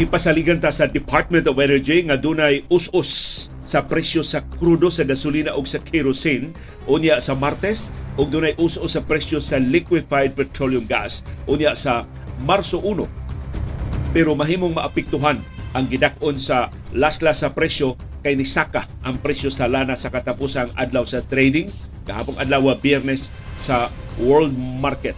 Ipasaligan ta sa Department of Energy nga dunay us-us sa presyo sa krudo sa gasolina ug sa kerosene unya sa Martes ug dunay us-us sa presyo sa liquefied petroleum gas unya sa Marso 1. Pero mahimong maapektuhan ang gidak-on sa laslas sa presyo kay nisaka ang presyo sa lana sa katapusang adlaw sa trading kahapong adlaw Biyernes sa world market.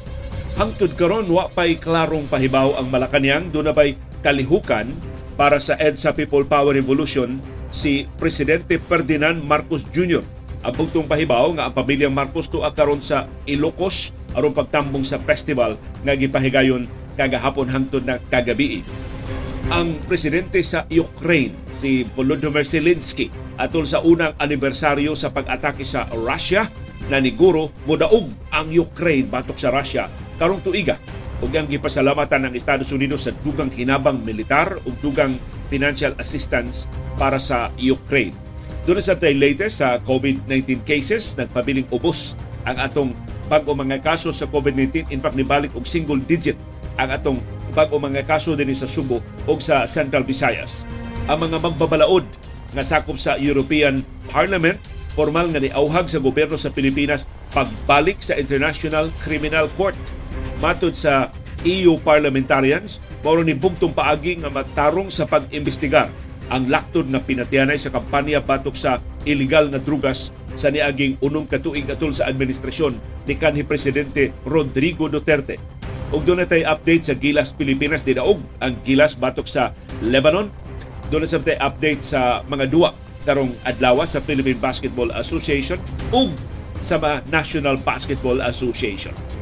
Hangtod karon wa pay klarong pahibaw ang Malacañang do na bay kalihukan para sa EDSA People Power Revolution si Presidente Ferdinand Marcos Jr. Ang bugtong pahibaw nga ang pamilyang Marcos tuwa karon sa Ilocos aron pagtambong sa festival nga gipahigayon kagahapon hangtod na kagabi. Ang presidente sa Ukraine si Volodymyr Zelensky atol sa unang anibersaryo sa pag-atake sa Russia na niguro modaog ang Ukraine batok sa Russia karong tuiga ug ang gipasalamatan ng Estados Unidos sa dugang hinabang militar ug dugang financial assistance para sa Ukraine. Doon sa tay latest sa COVID-19 cases, nagpabiling ubos ang atong bago mga kaso sa COVID-19. In fact, nibalik og single digit ang atong bago mga kaso din sa Subo o sa Central Visayas. Ang mga magbabalaod nga sakop sa European Parliament formal nga niauhag sa gobyerno sa Pilipinas pagbalik sa International Criminal Court Matod sa EU parliamentarians, mao ni bugtong paagi nga matarong sa pag-imbestigar ang laktod na pinatianay sa kampanya batok sa illegal nga drugas sa niaging unong katuig atol sa administrasyon ni kanhi presidente Rodrigo Duterte. Ug doon tay update sa Gilas Pilipinas didaog ang Gilas batok sa Lebanon. Doon sa tay update sa mga duwa karong adlaw sa Philippine Basketball Association ug sa National Basketball Association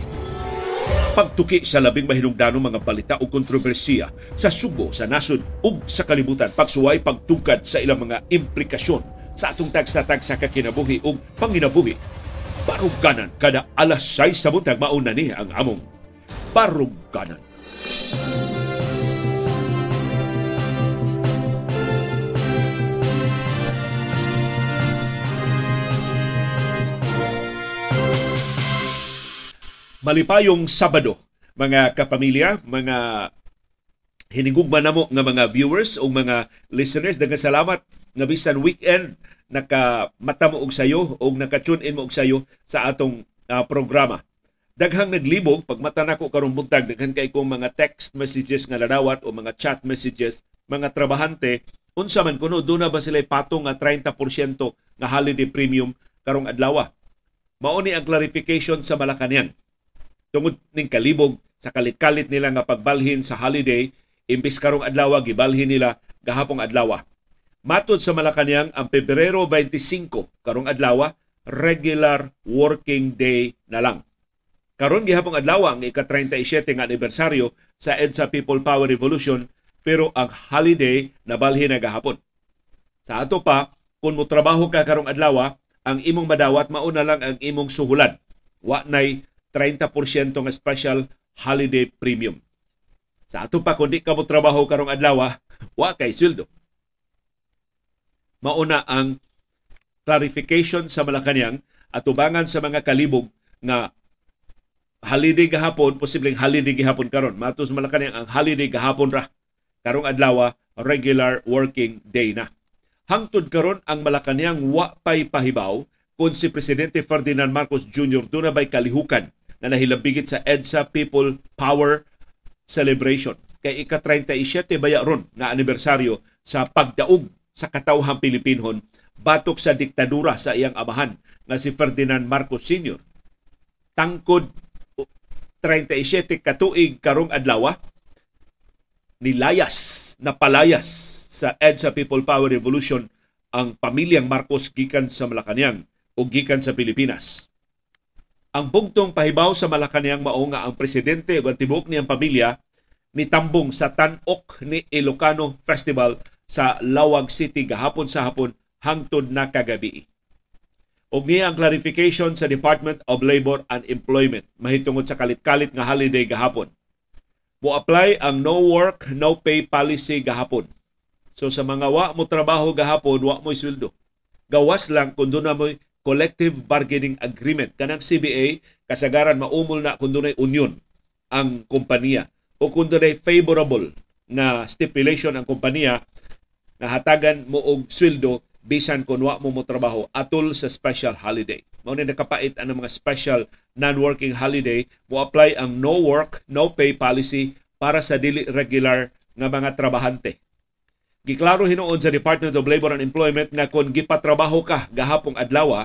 pagtuki sa labing mahinungdanong mga balita o kontrobersiya sa sugo sa nasod ug sa kalibutan pagsuway pagtugkad sa ilang mga implikasyon sa atong tagsa-tag sa kakinabuhi ug panginabuhi. Baruganan kada alas 6 sa buntag mauna ni ang among baruganan malipayong Sabado, mga kapamilya, mga hinigugma namo nga mga viewers o mga listeners daghang salamat nga bisan weekend naka matamo og sayo o naka-tune in mo og sayo sa atong uh, programa. Daghang naglibog pag mata nako karong buntag daghan kay kong mga text messages nga nadawat o mga chat messages mga trabahante unsa man kuno do na ba sila patong nga 30% nga holiday premium karong adlaw. Mao ni ang clarification sa Malacañang tungod ning kalibog sa kalit-kalit nila nga pagbalhin sa holiday imbis karong adlaw gibalhin nila gahapong adlaw. Matod sa Malacañang ang Pebrero 25 karong adlaw regular working day na lang. Karon gihapong adlaw ang ika-37 nga anibersaryo sa EDSA People Power Revolution pero ang holiday nabalhin na gahapon. Sa ato pa, kung mo trabaho ka karong adlaw, ang imong madawat mauna lang ang imong suhulan. Wa nay 30% nga special holiday premium. Sa ato pa kundi ka mo trabaho karong adlaw, wa kay sweldo. Mauna ang clarification sa Malacañang at tubangan sa mga kalibog nga holiday gahapon, posibleng holiday gahapon karon. Matos Malacañang ang holiday gahapon ra. Karong adlaw, regular working day na. Hangtod karon ang Malacañang wa pay pahibaw kung si Presidente Ferdinand Marcos Jr. doon na ba'y kalihukan na nahilabigit sa EDSA People Power Celebration. Kay ika-37 baya ron nga anibersaryo sa pagdaog sa katawhang Pilipinhon batok sa diktadura sa iyang amahan nga si Ferdinand Marcos Sr. Tangkod 37 katuig karong adlaw nilayas na palayas sa EDSA People Power Revolution ang pamilyang Marcos gikan sa Malacañang o gikan sa Pilipinas. Ang bugtong pahibaw sa Malacañang mao nga ang presidente ug tibok niyang pamilya nitambong sa Tanok ni Ilocano Festival sa Lawag City gahapon sa hapon hangtod na kagabi. Og niya ang clarification sa Department of Labor and Employment mahitungod sa kalit-kalit nga holiday gahapon. Mo apply ang no work no pay policy gahapon. So sa mga wa mo trabaho gahapon, wa mo sweldo. Gawas lang kung doon na mo collective bargaining agreement kanang CBA kasagaran maumol na kun dunay union ang kompanya o kun dunay favorable nga stipulation ang kompanya nga hatagan mo og sweldo bisan kung wa mo mo trabaho atol sa special holiday. Mao ni nakapait ang mga special non-working holiday mo apply ang no work, no pay policy para sa dili regular nga mga trabahante. Giklaro hinuon sa Department of Labor and Employment nga kung gipatrabaho ka gahapong adlaw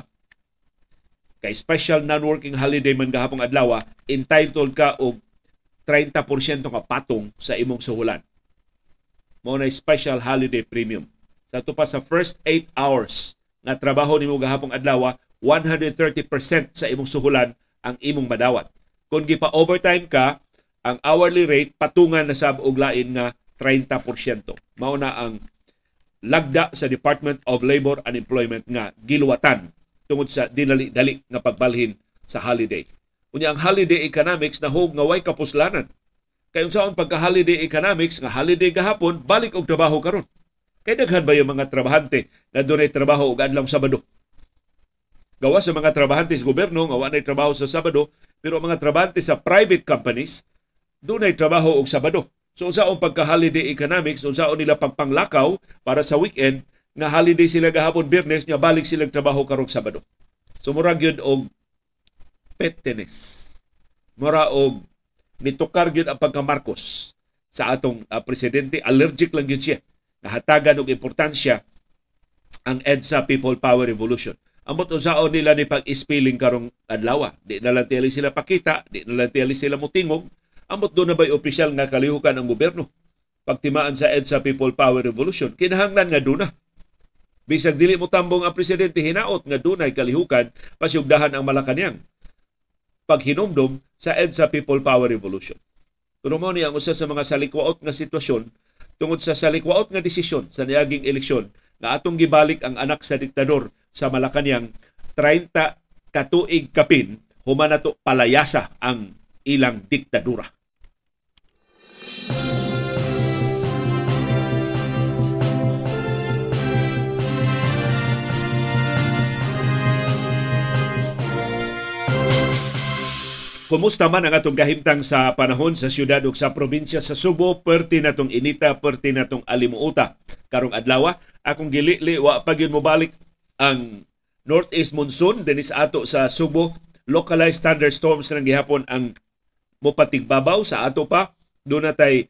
kay special non-working holiday man gahapong adlaw entitled ka og 30% nga patong sa imong suhulan. Mao na special holiday premium. Sa to sa first 8 hours nga trabaho nimo gahapong adlaw 130% sa imong suhulan ang imong madawat. Kung gipa overtime ka, ang hourly rate patungan na sab og lain nga 30%. Mao na ang lagda sa Department of Labor and Employment nga giluwatan tungod sa dinali-dali nga pagbalhin sa holiday. Unya ang holiday economics na hog nga way kapuslanan. Kay unsaon pagka holiday economics nga holiday gahapon balik og trabaho karon. Kay daghan ba yung mga trabahante na dunay trabaho og adlaw Sabado? gawa sa mga trabahante sa gobyerno nga wala trabaho sa Sabado, pero ang mga trabahante sa private companies doon ay trabaho og Sabado. So unsaon pagka-holiday economics, unsaon nila pagpanglakaw para sa weekend nga holiday sila gahapon Biyernes nya balik sila trabaho karong Sabado. So mura gyud og pettenes. Mura og nitukar gyud ang pagka-Marcos sa atong uh, presidente allergic lang gyud siya nahatagan og importansya ang EDSA People Power Revolution ambot unsaon nila ni pag-spilling karong adlaw. Di na lang sila pakita, di na lang sila mutingog. Ambot do na ba'y opisyal nga kalihukan ang gobyerno? Pagtimaan sa EDSA People Power Revolution, kinahanglan nga duna. Bisag dili mo tambong ang presidente hinaot nga dunay kalihukan pasyugdahan ang Malacanang paghinumdom sa EDSA People Power Revolution. Kuno mo ni ang usa sa mga salikwaot nga sitwasyon tungod sa salikwaot nga desisyon sa niaging eleksyon nga atong gibalik ang anak sa diktador sa Malacanang 30 katuig kapin human nato palayasa ang ilang diktadura. Kumusta man ang atong gahimtang sa panahon sa syudad ug sa probinsya sa Subo, perti natong inita, perti natong alimuota. Karong adlaw, akong gilili wa pa gyud mo balik ang northeast monsoon dinis ato sa Subo. Localized thunderstorms nang gihapon ang mopatigbabaw sa ato pa do natay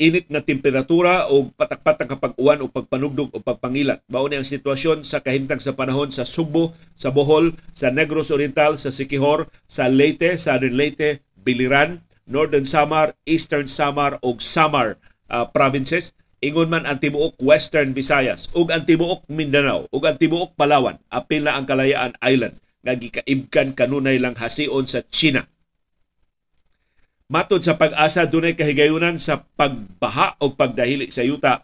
init nga temperatura o patak-patak nga pag-uwan o pagpanugdog o pagpangilat. Mao ni ang sitwasyon sa kahimtang sa panahon sa Subo, sa Bohol, sa Negros Oriental, sa Siquijor, sa Leyte, Southern Leyte, Biliran, Northern Samar, Eastern Samar ug Samar uh, provinces ingon man ang tibuok Western Visayas ug ang tibuok Mindanao ug ang tibuok Palawan apil na ang Kalayaan Island nga gikaibkan kanunay lang hasion sa China. Matod sa pag-asa dunay kahigayunan sa pagbaha o pagdahili sa yuta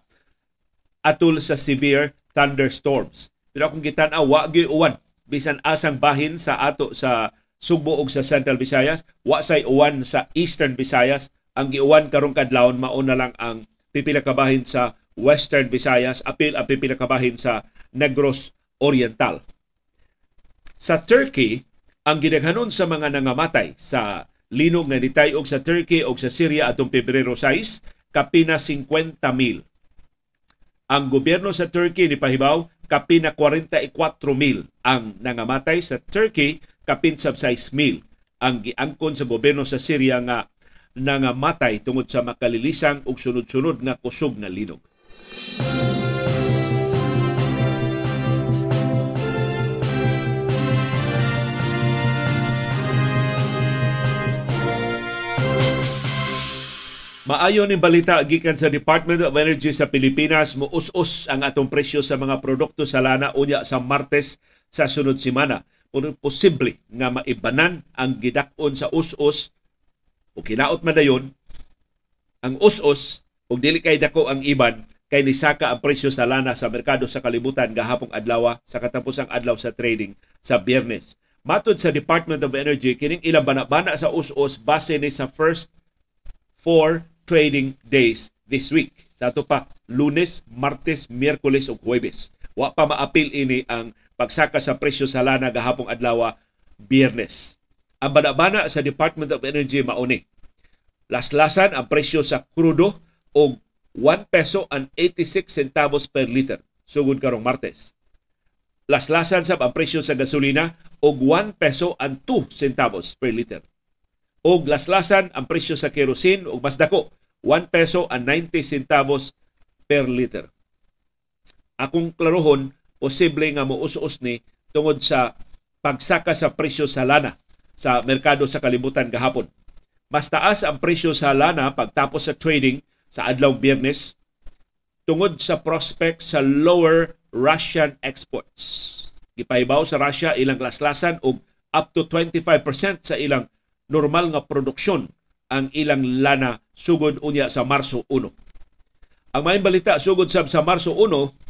atol sa severe thunderstorms. Pero kung gitan-aw wa uwan bisan asang bahin sa ato sa Sugbo ug sa Central Visayas, wa say uwan sa Eastern Visayas. Ang giuwan karong kadlawon mao na lang ang pipila kabahin sa Western Visayas, apil ang pipila kabahin sa Negros Oriental. Sa Turkey, ang gidaghanon sa mga nangamatay sa linog nga nitayog sa Turkey o sa Syria atong Pebrero 6, kapina 50,000. Ang gobyerno sa Turkey ni pahibaw kapina 44,000 ang nangamatay sa Turkey kapin sab 6,000 ang giangkon sa gobyerno sa Syria nga nangamatay tungod sa makalilisang ug sunod-sunod nga kusog nga linog. Maayo ni balita gikan sa Department of Energy sa Pilipinas mo us-us ang atong presyo sa mga produkto sa lana unya sa Martes sa sunod semana. Posible nga maibanan ang gidakon sa us-us o kinaot man dayon ang us-us ug dili kay dako ang iban kay nisaka ang presyo sa lana sa merkado sa kalibutan gahapong adlaw sa katapusang adlaw sa trading sa Biyernes. Matod sa Department of Energy kining ilang bana-bana sa us-us base ni sa first four trading days this week. Sa ato pa Lunes, Martes, Miyerkules ug Huwebes. Wa pa maapil ini ang pagsaka sa presyo sa lana gahapong adlaw Biyernes. Ang bana-bana sa Department of Energy mauni. Laslasan ang presyo sa krudo og 1 peso and 86 centavos per liter sugod karong Martes. Laslasan sab ang presyo sa gasolina og 1 peso and 2 centavos per liter. Og laslasan ang presyo sa kerosene og mas dako 1 peso and 90 centavos per liter. Akong klarohon, posible nga muus-us ni tungod sa pagsaka sa presyo sa lana sa merkado sa kalibutan gahapon. Mas taas ang presyo sa lana pagtapos sa trading sa adlaw biyernes tungod sa prospect sa lower Russian exports. Gipaibaw sa Russia ilang laslasan og up to 25% sa ilang normal nga produksyon ang ilang lana sugod unya sa Marso 1. Ang may balita sugod sab sa Marso 1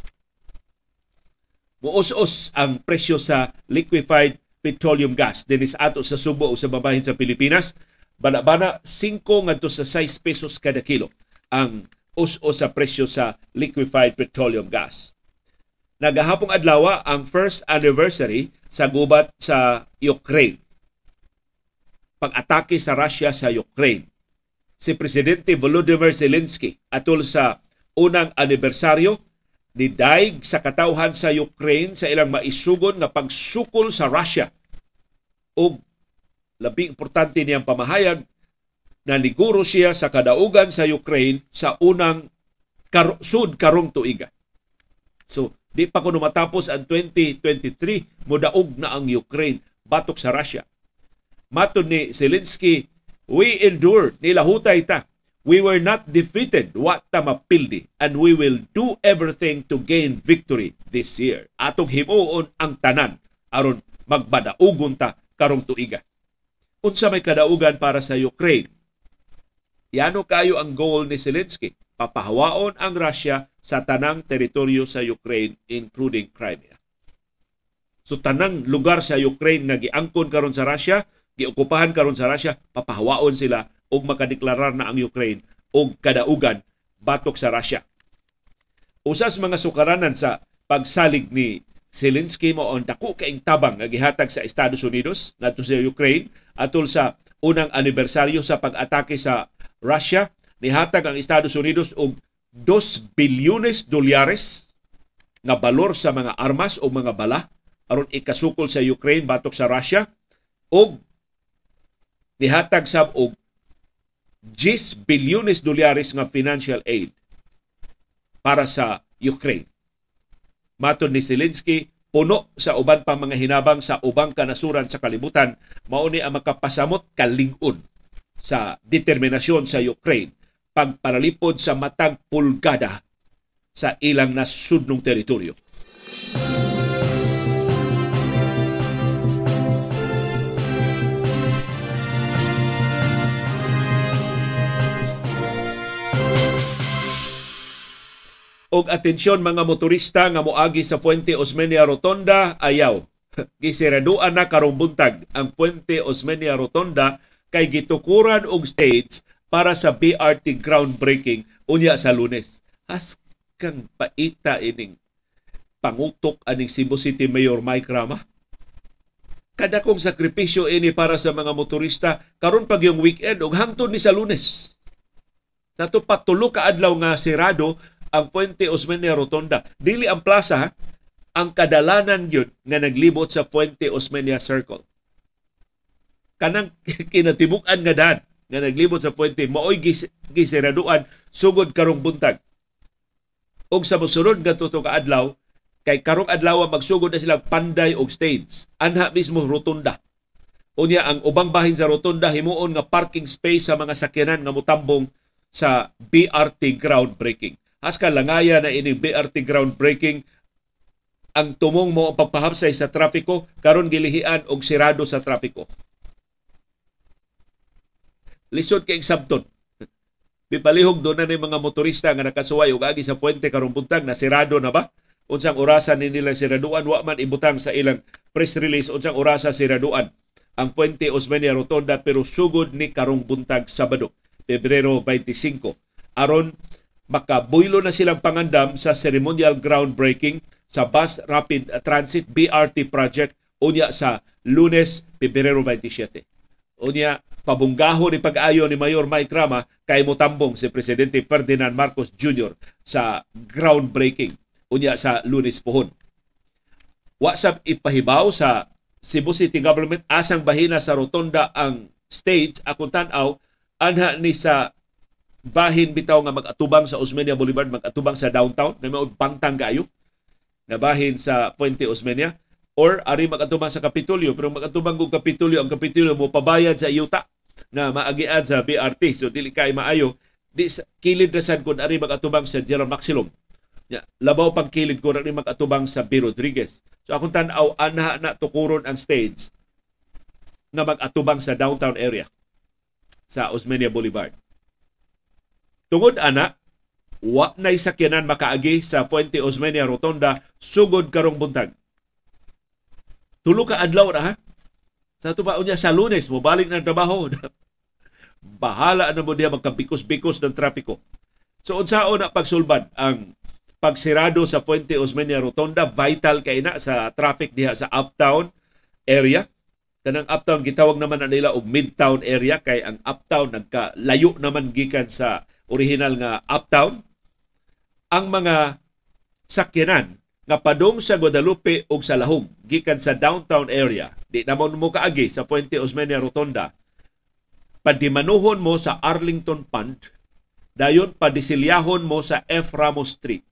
muos-os ang presyo sa liquefied petroleum gas dinis ato sa Subo o sa babahin sa Pilipinas bana-bana 5 ngadto sa 6 pesos kada kilo ang us-o sa presyo sa liquefied petroleum gas. Nagahapong adlaw ang first anniversary sa gubat sa Ukraine. Pag-atake sa Russia sa Ukraine. Si Presidente Volodymyr Zelensky atol sa unang anibersaryo ni daig sa katawhan sa Ukraine sa ilang maisugon nga pagsukol sa Russia ug labi importante niyang pamahayag na liguro siya sa kadaugan sa Ukraine sa unang kar- sud karong tuiga. So, di pa kuno matapos ang 2023, mudaog na ang Ukraine batok sa Russia. Matod ni Zelensky, we endured, nilahutay ta We were not defeated, what tamapildi, and we will do everything to gain victory this year. Atong himuon ang tanan aron magbadaugon ta karong tuiga. Unsa may kadaugan para sa Ukraine? Yano kayo ang goal ni Zelensky? Papahawaon ang Russia sa tanang teritoryo sa Ukraine including Crimea. So tanang lugar sa Ukraine nga giangkon karon sa Russia, giokupahan karon sa Russia, papahawaon sila og makadeklarar na ang Ukraine og kadaugan batok sa Russia. Usas mga sukaranan sa pagsalig ni Zelensky mo ang dako kaing tabang nga gihatag sa Estados Unidos ngadto sa Ukraine atol sa unang anibersaryo sa pag-atake sa Russia nihatag ang Estados Unidos og 2 bilyones dolyares nga balor sa mga armas o mga bala aron ikasukol sa Ukraine batok sa Russia og nihatag sab og 10 bilyones dolyares nga financial aid para sa Ukraine. Matod ni Zelensky, puno sa uban pa mga hinabang sa ubang kanasuran sa kalibutan, mauni ang makapasamot kalingon sa determinasyon sa Ukraine pagparalipod sa matag pulgada sa ilang nasudnong teritoryo. Og atensyon mga motorista nga moagi sa Fuente Osmeña Rotonda ayaw. Gisiraduan na karong buntag ang Fuente Osmeña Rotonda kay gitukuran og stage para sa BRT groundbreaking unya sa Lunes. Has kang paita ining pangutok aning Cebu City Mayor Mike Rama. Kada kong sakripisyo ini para sa mga motorista karon pag yung weekend ug hangtod ni sa Lunes. Sa to patulo ka adlaw nga sirado ang Fuente Osmeña Rotonda. Dili ang plaza, ang kadalanan yun nga naglibot sa Fuente Osmeña Circle. Kanang kinatibukan nga daan nga naglibot sa Fuente, maoy gis, gisiraduan sugod karong buntag. Og sa mosunod nga tuto ka adlaw, kay karong adlaw magsugod na sila panday og stage. Anha mismo rotunda. Unya ang ubang bahin sa rotunda himuon nga parking space sa mga sakyanan nga mutambong sa BRT groundbreaking aska langaya na ini BRT groundbreaking ang tumong mo pagpahapsay sa trafiko karon gilihian og sirado sa trafiko. Lisod kay sabton. Bipalihog do na ni mga motorista nga nakasuway og agi sa puente karong buntag na sirado na ba? Unsang orasan ni nila siraduan wa man ibutang sa ilang press release unsang orasa siraduan ang Puente Osmeña Rotonda pero sugod ni karong buntag Sabado, Pebrero 25 aron makabuylo na silang pangandam sa ceremonial groundbreaking sa Bus Rapid Transit BRT project unya sa Lunes, Pebrero 27. Unya, pabunggaho ni pag-ayo ni Mayor Mike Rama kay motambong si Presidente Ferdinand Marcos Jr. sa groundbreaking unya sa lunes pohon. Wa sa ipahibaw sa Cebu City Government asang bahina sa rotonda ang stage akong tan-aw anha ni sa bahin bitaw nga mag-atubang sa Osmeña Boulevard, mag-atubang sa downtown, may mga pangtang gayo na bahin sa Puente Osmeña. Or ari mag-atubang sa Kapitulyo. Pero mag-atubang og Kapitulyo ang Kapitulyo mo pabayad sa yuta na maagian sa BRT so dili kay maayo. Di kilid na sad kun ari mag-atubang sa General Maximum ya, labaw pang kilid ko ari mag-atubang sa B. Rodriguez. So akong tan-aw anha na tukuron ang stage na mag-atubang sa downtown area sa Osmeña Boulevard tungod ana wa nay sakyanan makaagi sa Fuente Osmeña Rotonda sugod karong buntag. Tulo ka adlaw na ha? Sa tuba unya sa lunes mo balik ng trabaho. Bahala na mo diya magkabikos-bikos ng trapiko. So unsaon na pagsulbad ang pagsirado sa Fuente Osmeña Rotonda? Vital kay na sa traffic diha sa uptown area. Kanang uptown gitawag naman na nila og midtown area kay ang uptown nagkalayo naman gikan sa original nga uptown ang mga sakyanan nga padong sa Guadalupe ug sa Lahog gikan sa downtown area. Di naman mo kaagi sa Fuente Osmeña Rotonda. Padimanuhon mo sa Arlington Pond dayon padisilyahon mo sa F. Ramos Street.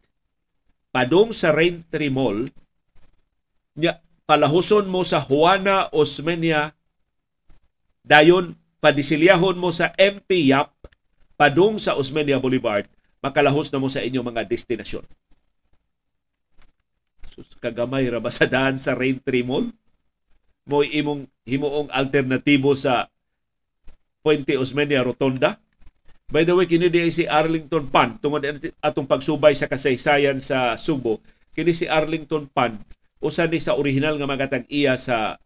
Padong sa Raintree Mall nya palahuson mo sa Juana Osmeña dayon padisilyahon mo sa MP Yap padung sa Osmeña Boulevard makalahos na mo sa inyong mga destinasyon. So, kagamay ra ba sa daan sa Raintree Mall? Mo imong himuong alternatibo sa Puente Osmeña Rotonda? By the way, kini si Arlington Pond tungod atong pagsubay sa kasaysayan sa Subo. Kini si Arlington Pond usa ni sa original nga magatag iya sa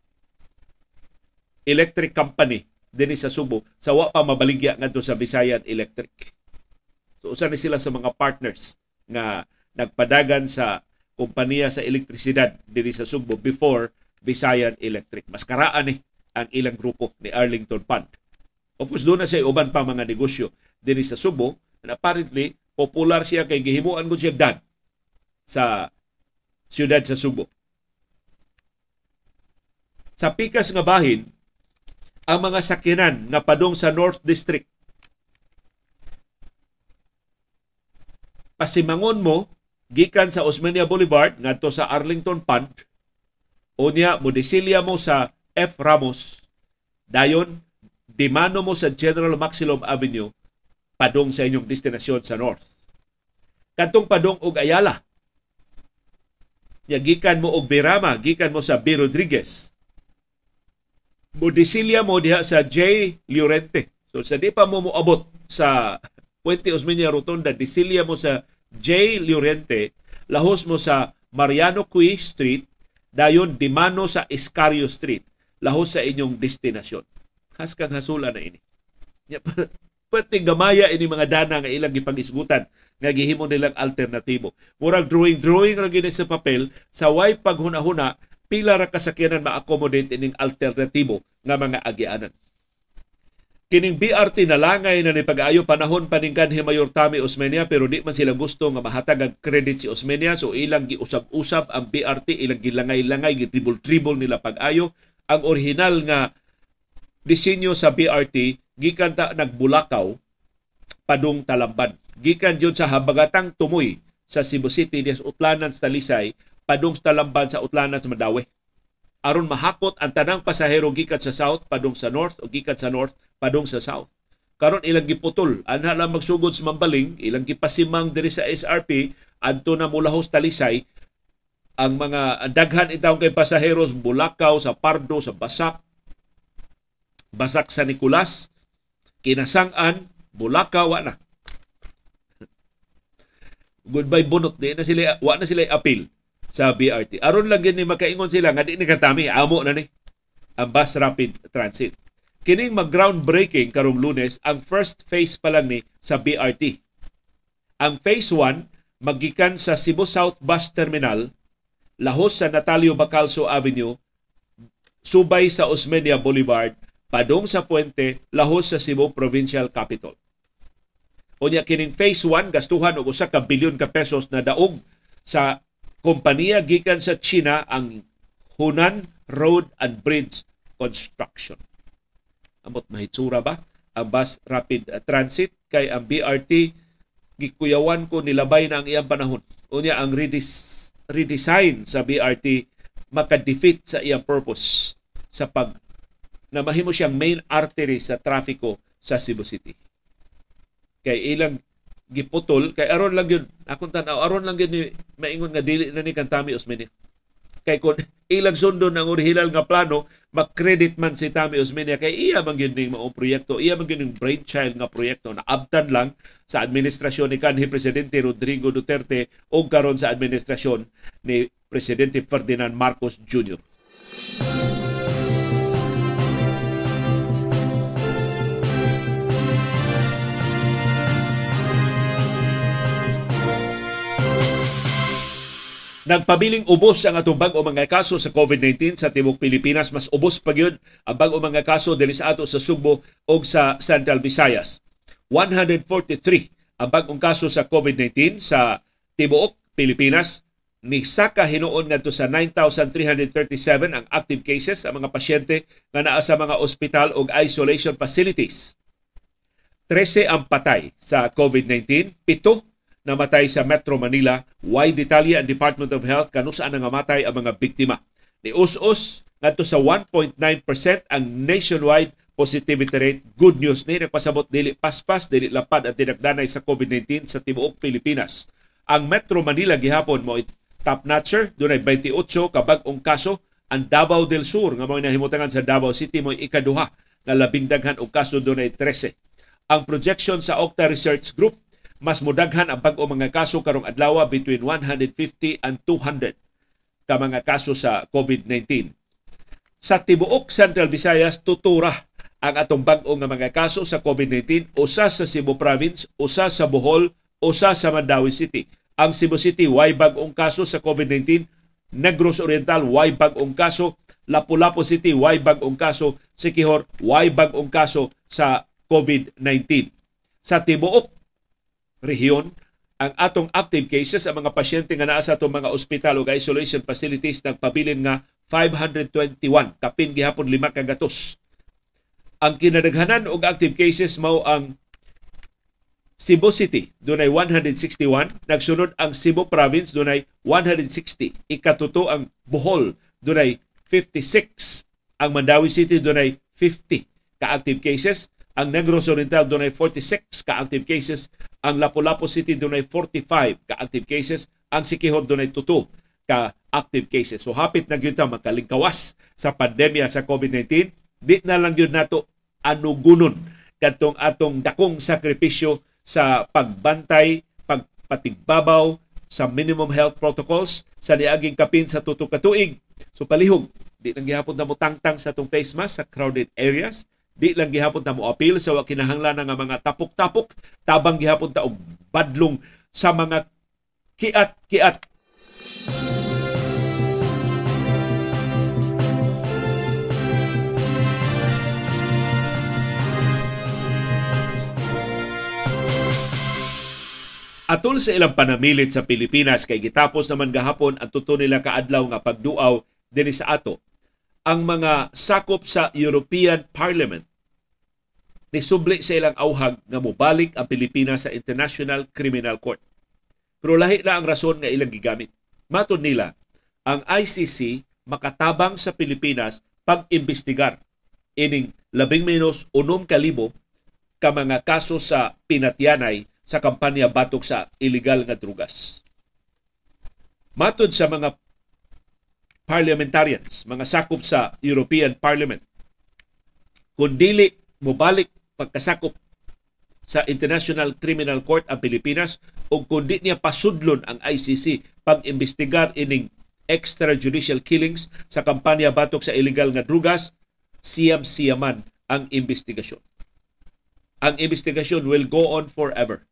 electric company dinhi sa Subo sa wa pa mabaligya ngadto sa Visayan Electric. So usa ni sila sa mga partners nga nagpadagan sa kompanya sa elektrisidad dinhi sa Sugbo before Visayan Electric. Mas karaan ni ang ilang grupo ni Arlington Fund. Of course, doon na siya uban pa mga negosyo dinhi sa Sugbo and apparently popular siya kay gihimuan ko siya dad sa siyudad sa Sugbo. Sa pikas nga bahin, ang mga sakyanan nga padong sa North District. Pasimangon mo gikan sa Osmeña Boulevard ngadto sa Arlington Pond unya mo disilya mo sa F. Ramos. Dayon dimano mo sa General Maximum Avenue padong sa inyong destinasyon sa north. Kadtong padong og Ayala. Nya gikan mo og Virama gikan mo sa B. Rodriguez mo disilya mo diha sa J Llorente so sa di pa mo moabot sa Puente Osmeña Rotonda, disilya mo sa J. Llorente, lahos mo sa Mariano Cui Street, dayon dimano sa Iscario Street, lahos sa inyong destinasyon. Has kang hasula na ini. Pati gamaya ini mga dana nga ilang gipangisgutan nga gihimo nilang alternatibo. Murag drawing-drawing ra gini sa papel sa way paghuna-huna pila ra kasakyanan ma-accommodate ining alternatibo nga mga agianan. Kining BRT nalangay na ni pag-ayo panahon paningkan ni Mayor Tami Osmeña pero di man sila gusto nga mahatag ang credit si Osmeña so ilang giusab-usab ang BRT ilang gilangay-langay gitribol-tribol nila pag-ayo ang original nga disenyo sa BRT gikan ta nagbulakaw padung Talamban gikan jud sa habagatang tumoy sa Cebu City dias Utlanan sa Talisay padung sa Talamban sa Utlanan sa Madawi. Aron mahakot ang tanang pasahero gikan sa south padung sa north o gikan sa north padung sa south. Karon ilang giputol, anha lang magsugod sa Mambaling, ilang gipasimang diri sa SRP adto na mulahos talisay. Ang mga daghan itaw kay pasaheros Bulacau sa Pardo sa Basak. Basak sa Nicolas. Kinasang-an Bulacau wa na. Goodbye bunot. Di na sila wa na sila appeal sa BRT aron lang gini makaingon sila nga di ni katami amo na ni ang bus rapid transit Kining mag-groundbreaking karong lunes ang first phase pa lang ni sa BRT. Ang phase 1 magikan sa Cebu South Bus Terminal lahos sa Natalio Bacalso Avenue subay sa Osmeña Boulevard padong sa Fuente lahos sa Cebu Provincial Capital. Unya kining phase 1 gastuhan og usa ka bilyon ka pesos na daog sa kompanya gikan sa China ang Hunan Road and Bridge Construction. Amot mahitsura ba ang bus rapid transit kay ang BRT gikuyawan ko nilabay na ang iyang panahon. Unya ang redis, redesign sa BRT makadefeat sa iyang purpose sa pag na mahimo siyang main artery sa trafiko sa Cebu City. Kay ilang giputol. Kay aron lang yun akong tanaw aron lang yun maingon nga dili na ni kantami Osmeña kay kun ilang sundo ng original nga plano makredit man si Tami Osmeña kay iya man gyud ning maong proyekto iya man gyud ning brainchild nga proyekto. Na abtan lang sa administrasyon ni kanhi presidente Rodrigo Duterte o karon sa administrasyon ni presidente Ferdinand Marcos Jr. Nagpabiling ubos ang atong bag-o mga kaso sa COVID-19 sa tibok Pilipinas. Mas ubos pa gyud ang bag-o mga kaso dili sa ato sa Sugbo o sa Central Visayas. 143 ang bag-ong kaso sa COVID-19 sa tibuok Pilipinas. Ni saka hinuon ngadto sa 9,337 ang active cases ang mga pasyente nga naa sa mga ospital o isolation facilities. 13 ang patay sa COVID-19, pito namatay sa Metro Manila. Why detalye ang Department of Health kanu saan nangamatay ang mga biktima. Ni us-us ngadto sa 1.9% ang nationwide positivity rate. Good news ni nagpasabot dili paspas dili lapad ang tinagdanay sa COVID-19 sa tibuok Pilipinas. Ang Metro Manila gihapon mo top notcher dunay 28 ka bag-ong kaso ang Davao del Sur nga mga nahimutangan sa Davao City mo ikaduha nga labing daghan og kaso dunay 13. Ang projection sa Octa Research Group mas mudaghan ang bag-o mga kaso karong adlaw between 150 and 200 ka mga kaso sa COVID-19. Sa tibuok Central Visayas tutura ang atong bag-o nga mga kaso sa COVID-19 usa sa Cebu Province, usa sa Bohol, usa sa Mandawi City. Ang Cebu City way bag-ong kaso sa COVID-19, Negros Oriental way bag-ong kaso, Lapu-Lapu City way bag-ong kaso, Sikihor way bag-ong kaso sa COVID-19. Sa tibuok rehiyon ang atong active cases ang mga pasyente nga naa sa atong mga ospital o isolation facilities nagpabilin nga 521 kapin gihapon lima ka gatos. Ang kinadaghanan og active cases mao ang Cebu City dunay 161, nagsunod ang Cebu Province dunay 160, ikatuto ang Bohol dunay 56, ang Mandawi City dunay 50 ka active cases ang Negros Oriental dunay 46 ka active cases, ang Lapu-Lapu City dunay 45 ka active cases, ang Sikihor dunay 2 ka active cases. So hapit na gyud ta makalingkawas sa pandemya sa COVID-19, di na lang gyud nato anugunon kadtong atong dakong sakripisyo sa pagbantay, pagpatigbabaw sa minimum health protocols sa niaging kapin sa tuto ka tuig. So palihog, di lang gihapon na mo tangtang sa atong face mask sa crowded areas Di lang gihapon ta mo appeal sa wa kinahanglan nga mga tapok-tapok, tabang gihapon ta og badlong sa mga kiat-kiat. Atol sa ilang panamilit sa Pilipinas kay gitapos naman gahapon ang tuto nila kaadlaw nga pagduaw dinhi sa ato. Ang mga sakop sa European Parliament nisubli sa ilang auhag nga mobalik ang Pilipinas sa International Criminal Court. Pero lahi na ang rason nga ilang gigamit. Matod nila, ang ICC makatabang sa Pilipinas pag-imbestigar ining labing menos unom kalibo ka mga kaso sa pinatyanay sa kampanya batok sa illegal nga drugas. Matod sa mga parliamentarians, mga sakop sa European Parliament, kung dili mobalik pagkasakop sa International Criminal Court ang Pilipinas ug kundi niya pasudlon ang ICC pag-imbestigar ining extrajudicial killings sa kampanya batok sa illegal nga drugas, siyam-siyaman ang investigasyon. Ang investigasyon will go on forever.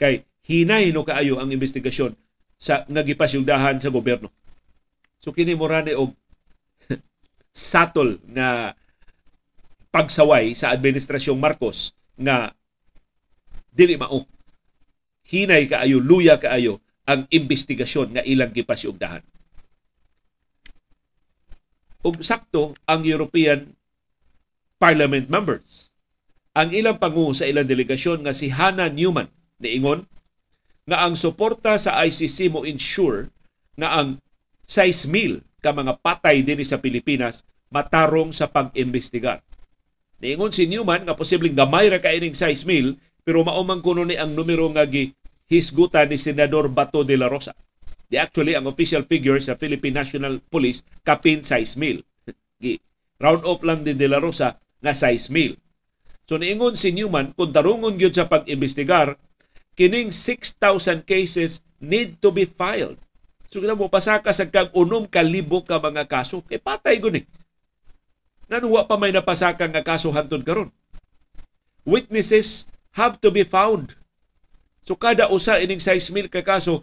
Kay hinay no kaayo ang investigasyon sa nga gipasyugdahan sa gobyerno. So kini mo og satol nga pagsaway sa administrasyong Marcos nga dili mao. Hinay kaayo luya kaayo ang investigasyon nga ilang gipasyugdahan ug sakto ang European Parliament members. Ang ilang pangu sa ilang delegasyon nga si Hannah Newman niingon nga ang suporta sa ICC mo ensure nga ang 6,000 ka mga patay din sa Pilipinas matarong sa pag-imbestigar. Niingon si Newman nga posibleng gamay ra ka ining 6,000 pero maumang kuno ni ang numero nga gi hisgutan ni Senador Bato de la Rosa. Di actually ang official figure sa Philippine National Police kapin 6,000. Gi round off lang din de la Rosa nga 6,000. So niingon si Newman kung tarungon gyud sa pag-imbestigar kining 6,000 cases need to be filed. So mo pasaka sa kag unom ka libo ka mga kaso kay patay guni. Nga wa pa may napasaka nga kaso hantod karon. Witnesses have to be found. So kada usa ining 6,000 ka kaso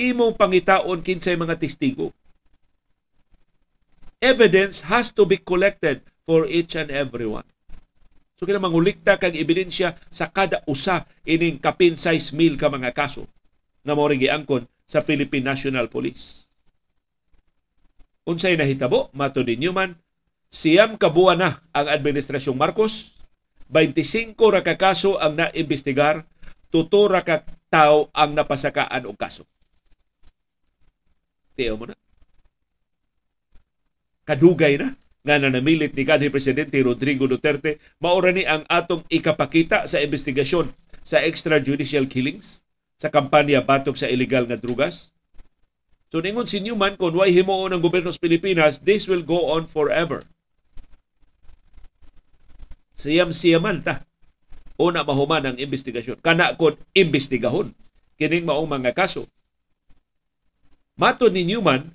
imong pangitaon kinsay mga testigo. Evidence has to be collected for each and every one. So kina mangulikta kag ebidensya sa kada usa ining kapin 6,000 ka mga kaso nga mao giangkon sa Philippine National Police. Unsay nahitabo mato Newman siyam kabuan na ang administrasyong Marcos, 25 ra ka kaso ang naimbestigar, tuto ra ka tao ang napasakaan og kaso. Tiyo mo na. Kadugay na nga nanamilit ni kanhi Presidente Rodrigo Duterte, maura ni ang atong ikapakita sa investigasyon sa extrajudicial killings sa kampanya batok sa illegal nga drugas. So ningon si Newman kung why himuon ng gobyerno sa Pilipinas, this will go on forever siyam-siyaman ta una mahuman ang investigasyon. Kana kon imbestigahon kining maong mga kaso. Mato ni Newman,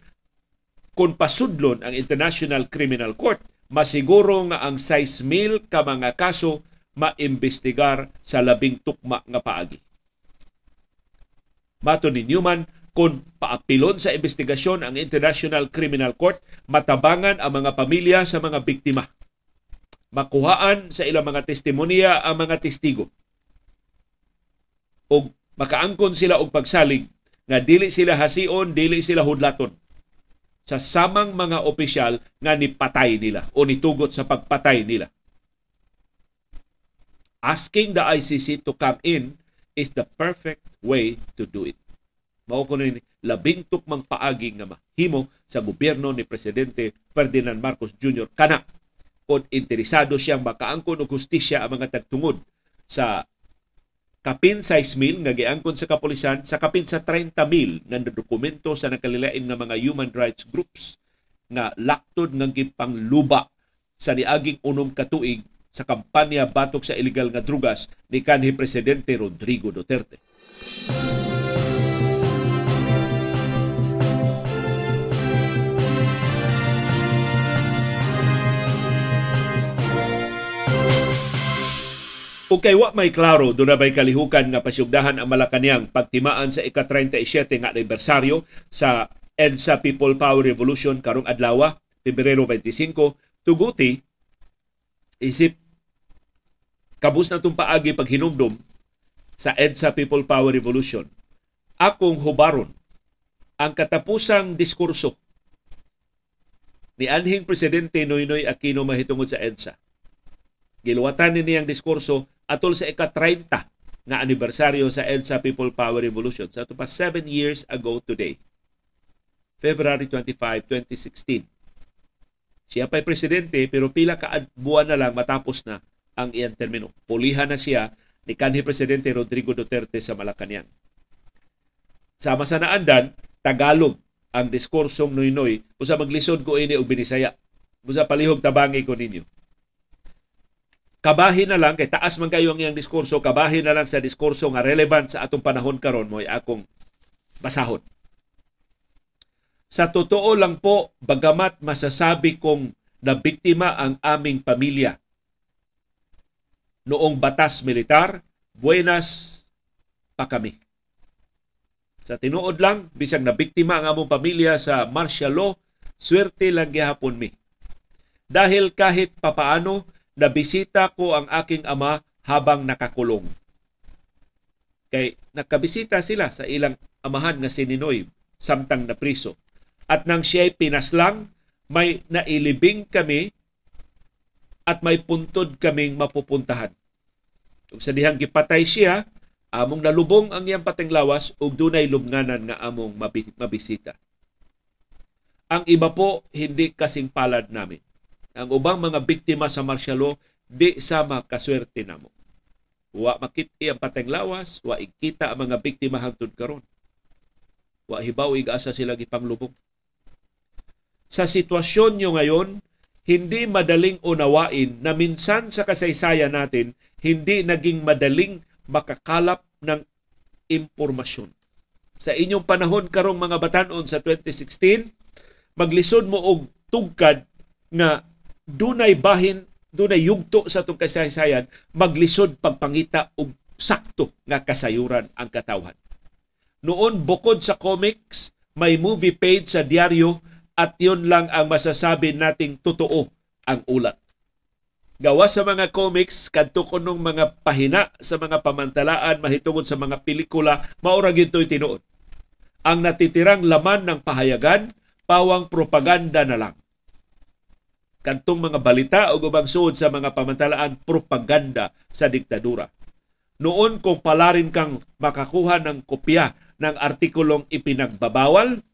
kung pasudlon ang International Criminal Court, masiguro nga ang 6,000 ka mga kaso maimbestigar sa labing tukma nga paagi. Mato ni Newman, kung paapilon sa investigasyon ang International Criminal Court, matabangan ang mga pamilya sa mga biktima makuhaan sa ilang mga testimonya ang mga testigo. O makaangkon sila og pagsalig nga dili sila hation, dili sila hudlaton sa samang mga opisyal nga nipatay nila o nitugot sa pagpatay nila. Asking the ICC to come in is the perfect way to do it. Mao ko ni labing tukmang paagi nga mahimo sa gobyerno ni Presidente Ferdinand Marcos Jr. kana kung interesado siyang makaangkon og hustisya ang mga tagtungod sa kapin 6,000 nga giangkon sa kapulisan sa kapin sa 30,000 nga dokumento sa nakalilain nga mga human rights groups nga laktod ng gipangluba sa niaging unom ka tuig sa kampanya batok sa illegal nga drugas ni kanhi presidente Rodrigo Duterte. Ug kay wa may klaro do na kalihukan nga pasyugdahan ang Malacañang pagtimaan sa ika-37 nga anibersaryo sa EDSA People Power Revolution karong adlaw, Pebrero 25, tuguti isip kabus na itong paagi paghinumdum sa EDSA People Power Revolution. Akong hubaron ang katapusang diskurso ni anhing Presidente Noynoy Aquino mahitungod sa EDSA. Giluwatan ni niyang diskurso atol sa ika-30 nga anibersaryo sa EDSA People Power Revolution. Sa ito pa 7 years ago today, February 25, 2016. Siya pa'y presidente pero pila ka buwan na lang matapos na ang iyang termino. Pulihan na siya ni kanhi Presidente Rodrigo Duterte sa Malacanang. Sama sa naandan, Tagalog ang diskursong Noynoy usa maglisod ko ini og Binisaya. Busa palihog tabangi ko ninyo kabahin na lang kay taas man kayo ang iyang diskurso kabahin na lang sa diskurso nga relevant sa atong panahon karon mo akong basahon sa totoo lang po bagamat masasabi kong nabiktima ang aming pamilya noong batas militar buenas pa kami. Sa tinuod lang bisag nabiktima ang among pamilya sa martial law swerte lang gihapon mi. Dahil kahit papaano nabisita ko ang aking ama habang nakakulong. Kay nakabisita sila sa ilang amahan nga si Ninoy samtang na priso. At nang siya'y pinaslang, may nailibing kami at may puntod kaming mapupuntahan. Ug sa dihang gipatay siya, among nalubong ang iyang patinglawas ug dunay lubnganan nga among mabisita. Ang iba po hindi kasing palad namin. Ang ubang mga biktima sa martial law di sama kaswerte namo. Wa makiti ang patinglawas, wa ikita ang mga biktima hangtod karon. Wa hibaw igasa sila gipanglubong. Sa sitwasyon nyo ngayon, hindi madaling unawain na minsan sa kasaysayan natin, hindi naging madaling makakalap ng impormasyon. Sa inyong panahon karong mga batanon sa 2016, maglisod mo og tugkad nga dunay bahin, dunay yugto sa itong kasaysayan, maglisod pagpangita og sakto nga kasayuran ang katawhan. Noon, bukod sa comics, may movie page sa diaryo at yun lang ang masasabi nating totoo ang ulat. Gawa sa mga comics, kadto kunong mga pahina sa mga pamantalaan mahitungod sa mga pelikula, maura ginto'y tinuod. Ang natitirang laman ng pahayagan, pawang propaganda na lang. Kantong mga balita o ubang suod sa mga pamantalaan, propaganda sa diktadura. Noon kung palarin kang makakuha ng kopya ng artikulong ipinagbabawal,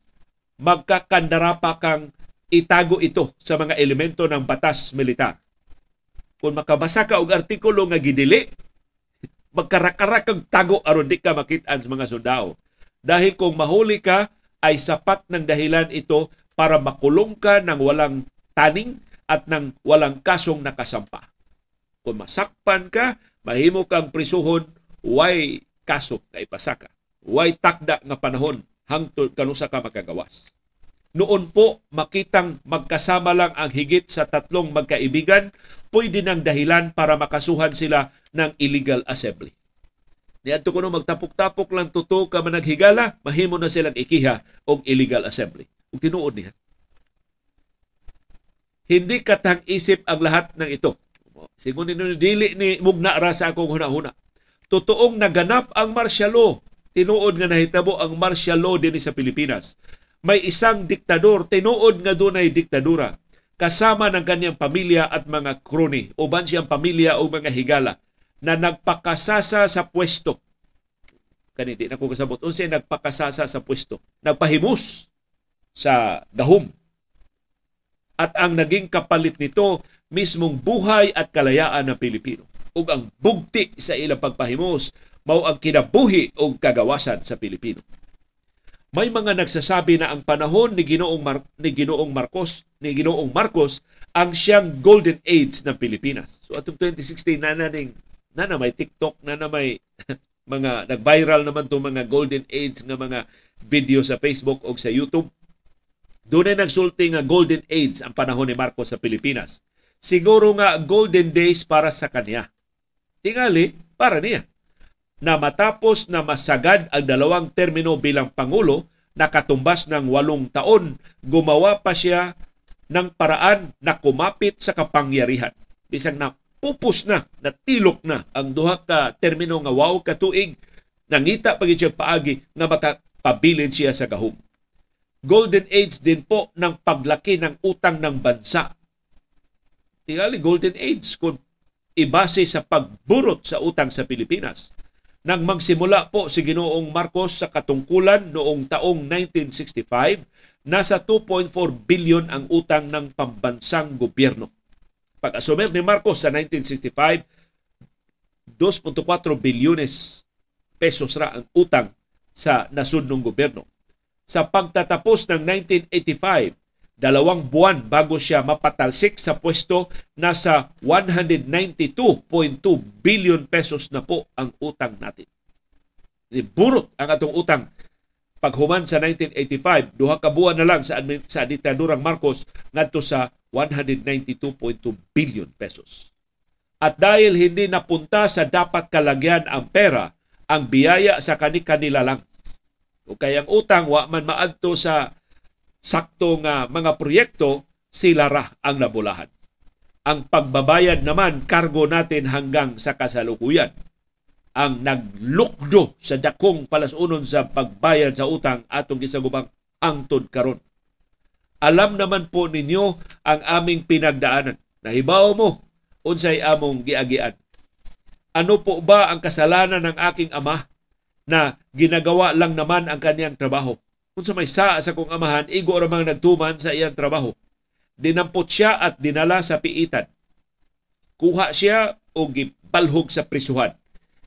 magkakandara pa kang itago ito sa mga elemento ng batas militar. Kung makabasa ka og artikulo nga gidili, magkarakara kang tago aron di ka makit-an sa mga sundao. Dahil kung mahuli ka, ay sapat ng dahilan ito para makulong ka ng walang taning at ng walang kasong nakasampa. Kung masakpan ka, mahimo kang prisuhon, way kaso na ipasaka. Way takda nga panahon hangtod kanusa ka makagawas. Noon po, makitang magkasama lang ang higit sa tatlong magkaibigan, pwede ng dahilan para makasuhan sila ng illegal assembly. Niadto ko no magtapok-tapok lang tuto ka managhigala, mahimo na silang ikiha og illegal assembly. Ug tinuod niya. Hindi katang isip ang lahat ng ito. Sigun ni dili ni mugna ra sa akong hunahuna. Totoong naganap ang martial law. Tinuod nga nahitabo ang martial law dinhi sa Pilipinas. May isang diktador, tinuod nga dunay diktadura kasama ng kanyang pamilya at mga kroni, uban siyang pamilya o mga higala na nagpakasasa sa pwesto. Kani di na kasabot unsay nagpakasasa sa pwesto. Nagpahimus sa gahom. At ang naging kapalit nito mismong buhay at kalayaan ng Pilipino. Ug ang bugti sa ilang pagpahimus mao ang kinabuhi o kagawasan sa Pilipino. May mga nagsasabi na ang panahon ni Ginoong Mar- ni Ginoong Marcos ni Ginoong Marcos ang siyang golden age ng Pilipinas. So atong 2016 na na ning na na may TikTok, na na may mga nag-viral naman to mga golden age nga mga video sa Facebook o sa YouTube. Doon ay nagsulti nga golden age ang panahon ni Marcos sa Pilipinas. Siguro nga golden days para sa kanya. Tingali, para niya. Na matapos na masagad ang dalawang termino bilang Pangulo, nakatumbas ng walong taon, gumawa pa siya ng paraan na kumapit sa kapangyarihan. Bisang na pupus na, natilok na ang duha ka termino nga wow ka tuig, nangita pagit siya paagi nga makapabilin siya sa gahom. Golden age din po ng paglaki ng utang ng bansa. Tingali golden age kung ibase sa pagburot sa utang sa Pilipinas. Nang magsimula po si Ginoong Marcos sa katungkulan noong taong 1965, nasa 2.4 billion ang utang ng pambansang gobyerno pag-asumer ni Marcos sa 1965, 2.4 bilyones pesos ra ang utang sa nasudnong gobyerno. Sa pagtatapos ng 1985, dalawang buwan bago siya mapatalsik sa pwesto, nasa 192.2 billion pesos na po ang utang natin. Burot ang atong utang paghuman sa 1985, duha ka buwan na lang sa, sa diktadurang Marcos ngadto sa 192.2 billion pesos. At dahil hindi napunta sa dapat kalagyan ang pera, ang biyaya sa kani-kanila lang. O kayang utang wa man maadto sa sakto nga mga proyekto, sila ra ang nabulahan. Ang pagbabayad naman, kargo natin hanggang sa kasalukuyan. Ang naglukdo sa dakong palasunon sa pagbayad sa utang atong gisagubang angtod karon. Alam naman po ninyo ang aming pinagdaanan. Nahibaw mo unsay among giagian. Ano po ba ang kasalanan ng aking ama na ginagawa lang naman ang kanyang trabaho? Kung sa may saa sa kong amahan, igo ramang nagtuman sa iyang trabaho dinampot siya at dinala sa piitan. Kuha siya o gipalhog sa prisuhan.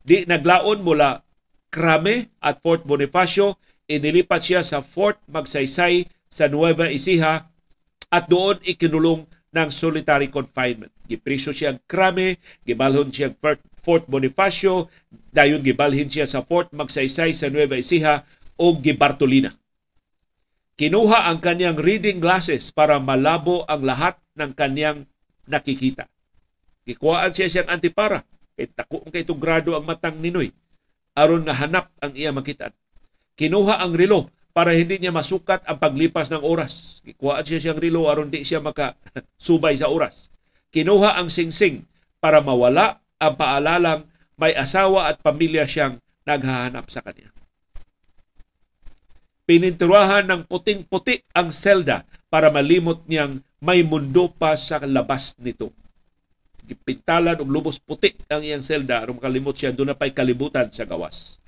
Di naglaon mula Krame at Fort Bonifacio, inilipat siya sa Fort Magsaysay sa Nueva Ecija at doon ikinulong ng solitary confinement. Gipriso siya Krame, gibalhon siya Fort Bonifacio, dayon gibalhin siya sa Fort Magsaysay sa Nueva Ecija o gibartolina. Kinuha ang kanyang reading glasses para malabo ang lahat ng kanyang nakikita. Kikuhaan siya siyang antipara. Kay tako kay grado ang matang ninoy. aron nga hanap ang iya makitaan. Kinuha ang relo para hindi niya masukat ang paglipas ng oras. Kikuhaan siya siyang relo aron di siya makasubay sa oras. Kinuha ang singsing para mawala ang paalalang may asawa at pamilya siyang naghahanap sa kanya pininturahan ng puting-puti ang selda para malimot niyang may mundo pa sa labas nito. Gipintalan og lubos puti ang iyang selda aron makalimot siya doon na pa'y kalibutan sa gawas.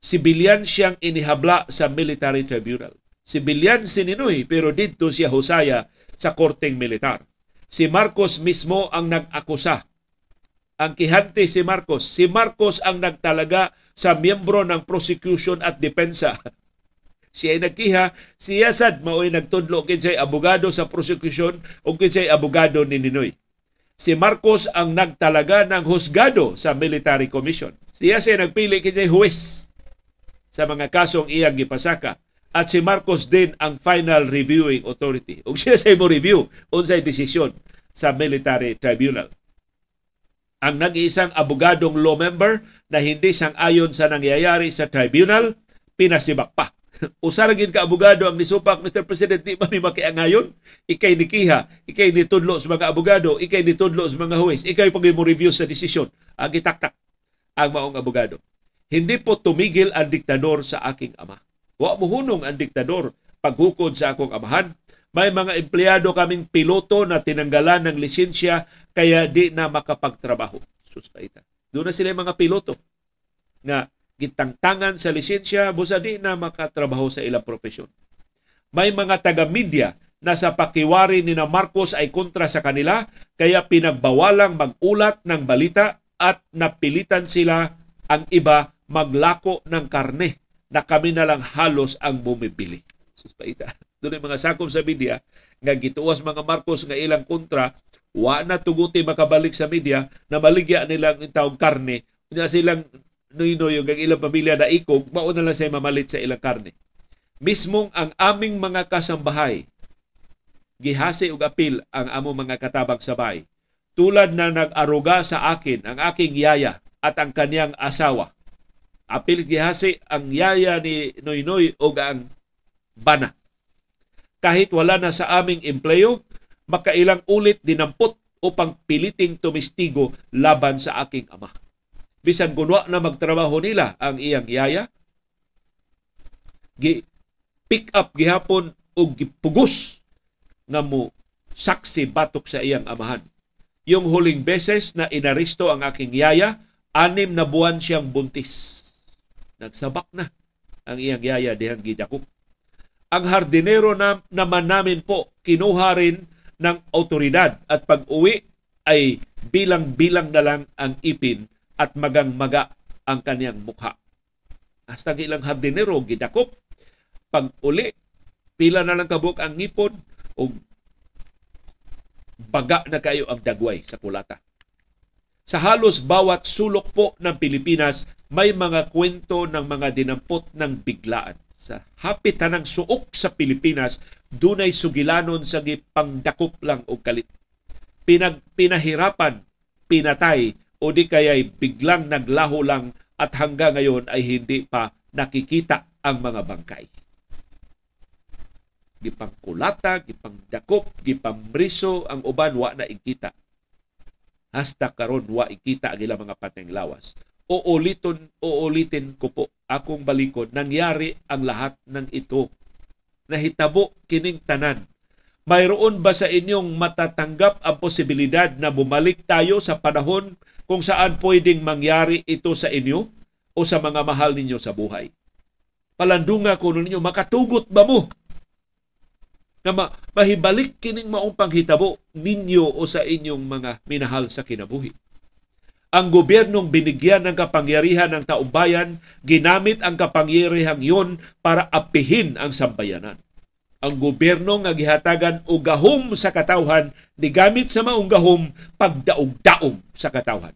Sibilyan siyang inihabla sa military tribunal. Sibilyan si Ninoy pero dito siya husaya sa korteng militar. Si Marcos mismo ang nag-akusa. Ang kihante si Marcos. Si Marcos ang nagtalaga sa miyembro ng prosecution at depensa siya ay nagkiha, siya sad mao'y nagtudlo kinsay abogado sa prosecution o kinsay abogado ni Ninoy. Si Marcos ang nagtalaga ng husgado sa military commission. Siya siya nagpili kinsay huwes sa mga kasong iyang gipasaka. At si Marcos din ang final reviewing authority. O siya sa mo review unsay desisyon sa military tribunal. Ang nag-iisang abogadong law member na hindi sang-ayon sa nangyayari sa tribunal, pinasibak pa Usara gid ka abogado ang nisupak Mr. President di ba mi makiangayon? Ikay nikiha, ikay nitudlo sa mga abogado, ikay nitudlo sa mga huwes, ikay pag mo review sa desisyon. Ang gitaktak ang maong abogado. Hindi po tumigil ang diktador sa aking ama. Wa mo hunong ang diktador paghukod sa akong amahan. May mga empleyado kaming piloto na tinanggalan ng lisensya kaya di na makapagtrabaho. Sustaita. Doon na sila mga piloto nga gitangtangan sa lisensya busa di na makatrabaho sa ilang profesyon. May mga taga-media na sa pakiwari ni na Marcos ay kontra sa kanila kaya pinagbawalang mag-ulat ng balita at napilitan sila ang iba maglako ng karne na kami na lang halos ang bumibili. Suspaita. Doon mga sakop sa media nga gituwas mga Marcos nga ilang kontra wa na tuguti makabalik sa media na maligya nilang taong karne nya silang nuy-nuy yung ilang pamilya na ikog, mauna lang siya mamalit sa ilang karne. Mismong ang aming mga kasambahay, gihasi og apil ang amo mga katabang sabay. Tulad na nag-aruga sa akin ang aking yaya at ang kaniyang asawa. Apil gihasi ang yaya ni Noy Noy o ang bana. Kahit wala na sa aming empleyo, makailang ulit dinampot upang piliting tumistigo laban sa aking ama bisan kunwa na magtrabaho nila ang iyang yaya gi pick up gihapon og gipugos nga mo saksi batok sa iyang amahan. Yung huling beses na inaristo ang aking yaya, anim na buwan siyang buntis. Nagsabak na ang iyang yaya dihang gidakop. Ang hardinero na, naman namin po kinuha rin ng autoridad at pag-uwi ay bilang-bilang na lang ang ipin at magang-maga ang kaniyang mukha. Hasta ilang hardinero gidakop pag uli pila na lang kabuk ang ngipon o baga na kayo ang dagway sa kulata. Sa halos bawat sulok po ng Pilipinas, may mga kwento ng mga dinampot ng biglaan. Sa hapit ng suok sa Pilipinas, dunay sugilanon sa gipangdakop lang og kalit. Pinag pinahirapan, pinatay o di kaya'y biglang naglaho lang at hanggang ngayon ay hindi pa nakikita ang mga bangkay. Gipangkulata, gipangdakop, gipambriso ang uban wa na ikita hasta karon wa ikita ang ilang mga pateng lawas. Uuliton, uulitin ko po akong balikod, nangyari ang lahat ng ito. Nahitabo kining tanan. Mayroon ba sa inyong matatanggap ang posibilidad na bumalik tayo sa panahon kung saan pwedeng mangyari ito sa inyo o sa mga mahal ninyo sa buhay? Palandunga ko ninyo, makatugot ba mo na ma- mahibalik kining maong panghitabo ninyo o sa inyong mga minahal sa kinabuhi. Ang gobyernong binigyan ng kapangyarihan ng taumbayan, ginamit ang kapangyarihan yon para apihin ang sambayanan. Ang gobyerno nga gihatagan og gahom sa katawhan, digamit sa maong gahom pagdaog-daog sa katawhan.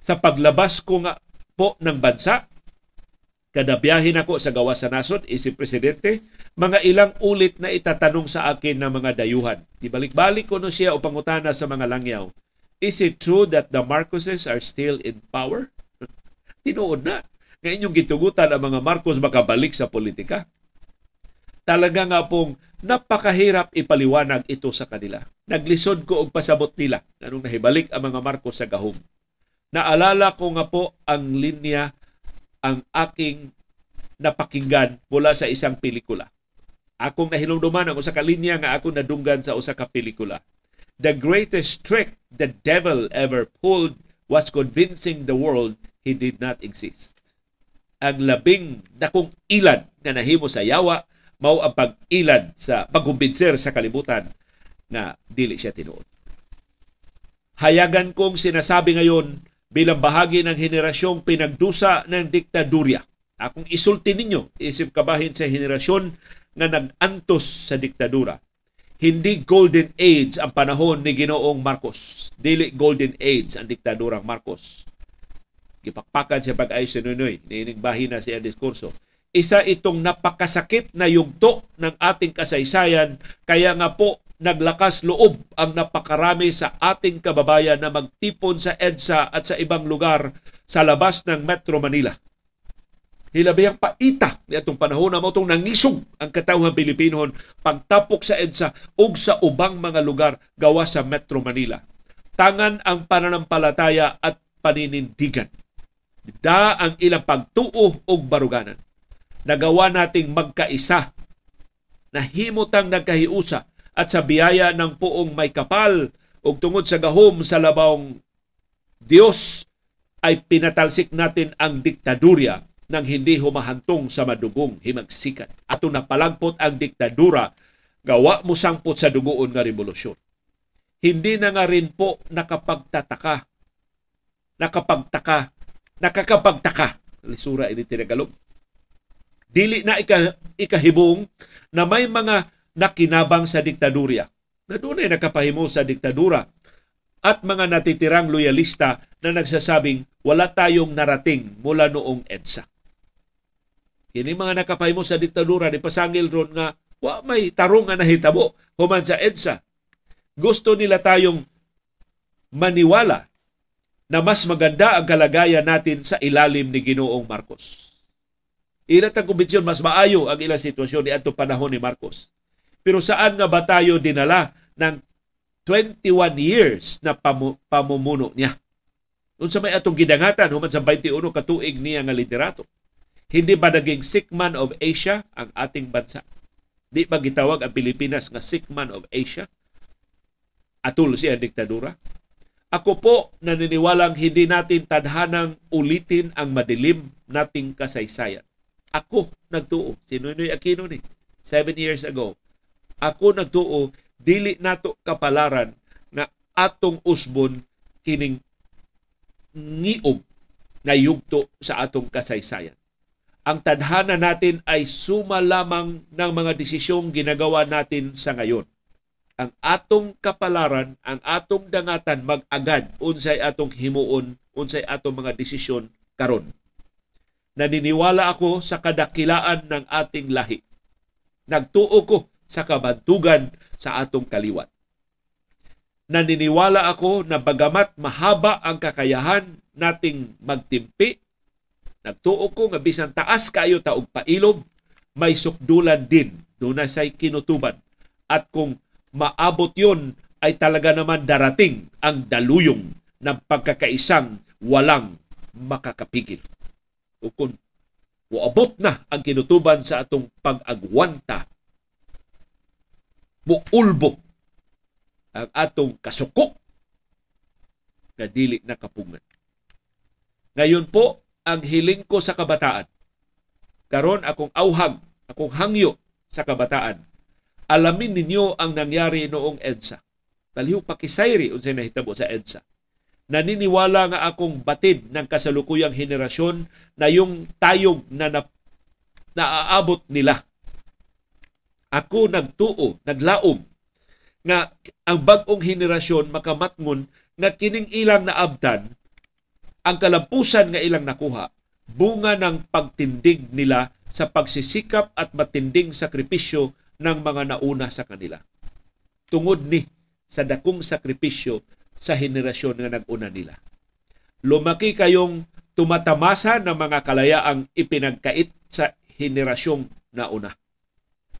Sa paglabas ko nga po ng bansa, kada biyahin ako sa gawa sa nasod, isip presidente, mga ilang ulit na itatanong sa akin ng mga dayuhan. Ibalik-balik ko no siya o pangutana sa mga langyaw. Is it true that the Marcoses are still in power? Tinuod na. Nga inyong gitugutan ang mga Marcos makabalik sa politika. Talaga nga pong napakahirap ipaliwanag ito sa kanila. Naglisod ko og pasabot nila anong nahibalik ang mga Marcos sa gahom. Naalala ko nga po ang linya ang aking napakinggan mula sa isang pelikula. Akong nahinumduman ang usa ka linya nga akong nadunggan sa usa ka pelikula. The greatest trick the devil ever pulled was convincing the world he did not exist. Ang labing dakong ilad na nahimo sa yawa mao ang pag-ilad sa pagkumbinser sa kalibutan nga dili siya tinuod. Hayagan kong sinasabi ngayon bilang bahagi ng henerasyong pinagdusa ng diktadurya. Akong isulti ninyo, isip kabahin sa henerasyon nga nag-antos sa diktadura. Hindi golden age ang panahon ni Ginoong Marcos. Dili golden age ang diktadurang Marcos. Gipakpakan siya pag-ayos si Nunoy. Niinigbahin na siya diskurso. Isa itong napakasakit na yugto ng ating kasaysayan. Kaya nga po naglakas loob ang napakarami sa ating kababayan na magtipon sa EDSA at sa ibang lugar sa labas ng Metro Manila. Hilabihang paita ni atong panahon na itong nangisog ang katawhan Pilipinon pagtapok sa EDSA ug sa ubang mga lugar gawa sa Metro Manila. Tangan ang pananampalataya at paninindigan. Da ang ilang pagtuo og baruganan. Nagawa nating magkaisa na himutang nagkahiusa at sa biyaya ng puong may kapal ug tungod sa gahom sa labawng Dios ay pinatalsik natin ang diktadurya nang hindi humahantong sa madugong himagsikan. Ato napalagpot ang diktadura, gawa mo sangpot sa dugoon nga revolusyon. Hindi na nga rin po nakapagtataka, nakapagtaka, nakakapagtaka, lisura ini tinagalog. Dili na ika, ikahibong na may mga nakinabang sa diktadurya. Na doon ay nakapahimo sa diktadura at mga natitirang loyalista na nagsasabing wala tayong narating mula noong EDSA. Kini mga nakapahimo sa diktadura ni pasangil ron nga wa may tarong nga nahitabo human sa EDSA. Gusto nila tayong maniwala na mas maganda ang kalagayan natin sa ilalim ni Ginoong Marcos. Ila tang kumbensyon mas maayo ang ilang sitwasyon ni adto panahon ni Marcos. Pero saan nga ba tayo dinala ng 21 years na pamu- pamumuno niya? Unsa may atong gidangatan human sa 21 ka tuig niya nga literato. Hindi ba naging sick man of Asia ang ating bansa? Di ba gitawag ang Pilipinas nga sick man of Asia? Atul siya diktadura? Ako po naniniwalang hindi natin tadhanang ulitin ang madilim nating kasaysayan. Ako nagtuo. Si Noynoy Aquino ni. Seven years ago. Ako nagtuo, dili nato kapalaran na atong usbon kining ngiog nga yugto sa atong kasaysayan. Ang tadhana natin ay suma lamang ng mga desisyong ginagawa natin sa ngayon. Ang atong kapalaran, ang atong dangatan mag-agad unsay atong himuon, unsay atong mga desisyon karon. Naniniwala ako sa kadakilaan ng ating lahi. Nagtuo ko sa kabantugan sa atong kaliwat. Naniniwala ako na bagamat mahaba ang kakayahan nating magtimpi, nagtuo ko nga bisan taas kayo ta og pailog, may sukdulan din doon say kinutuban. At kung maabot yon ay talaga naman darating ang daluyong ng pagkakaisang walang makakapigil. O kung Uabot na ang kinutuban sa atong pag-agwanta. Muulbo ang atong kasuko nga dili na kapungan. Ngayon po, ang hiling ko sa kabataan. Karon akong auhag, akong hangyo sa kabataan. Alamin ninyo ang nangyari noong EDSA. Taliw pakisayri unsay nahitabo sa EDSA naniniwala nga akong batid ng kasalukuyang henerasyon na yung tayog na, na naaabot nila. Ako nagtuo, naglaom nga ang bagong henerasyon makamatngon nga kining ilang naabdan ang kalampusan nga ilang nakuha bunga ng pagtindig nila sa pagsisikap at matinding sakripisyo ng mga nauna sa kanila. Tungod ni sa dakong sakripisyo sa henerasyon nga nag-una nila. Lumaki kayong tumatamasa ng mga kalayaang ipinagkait sa henerasyong nauna.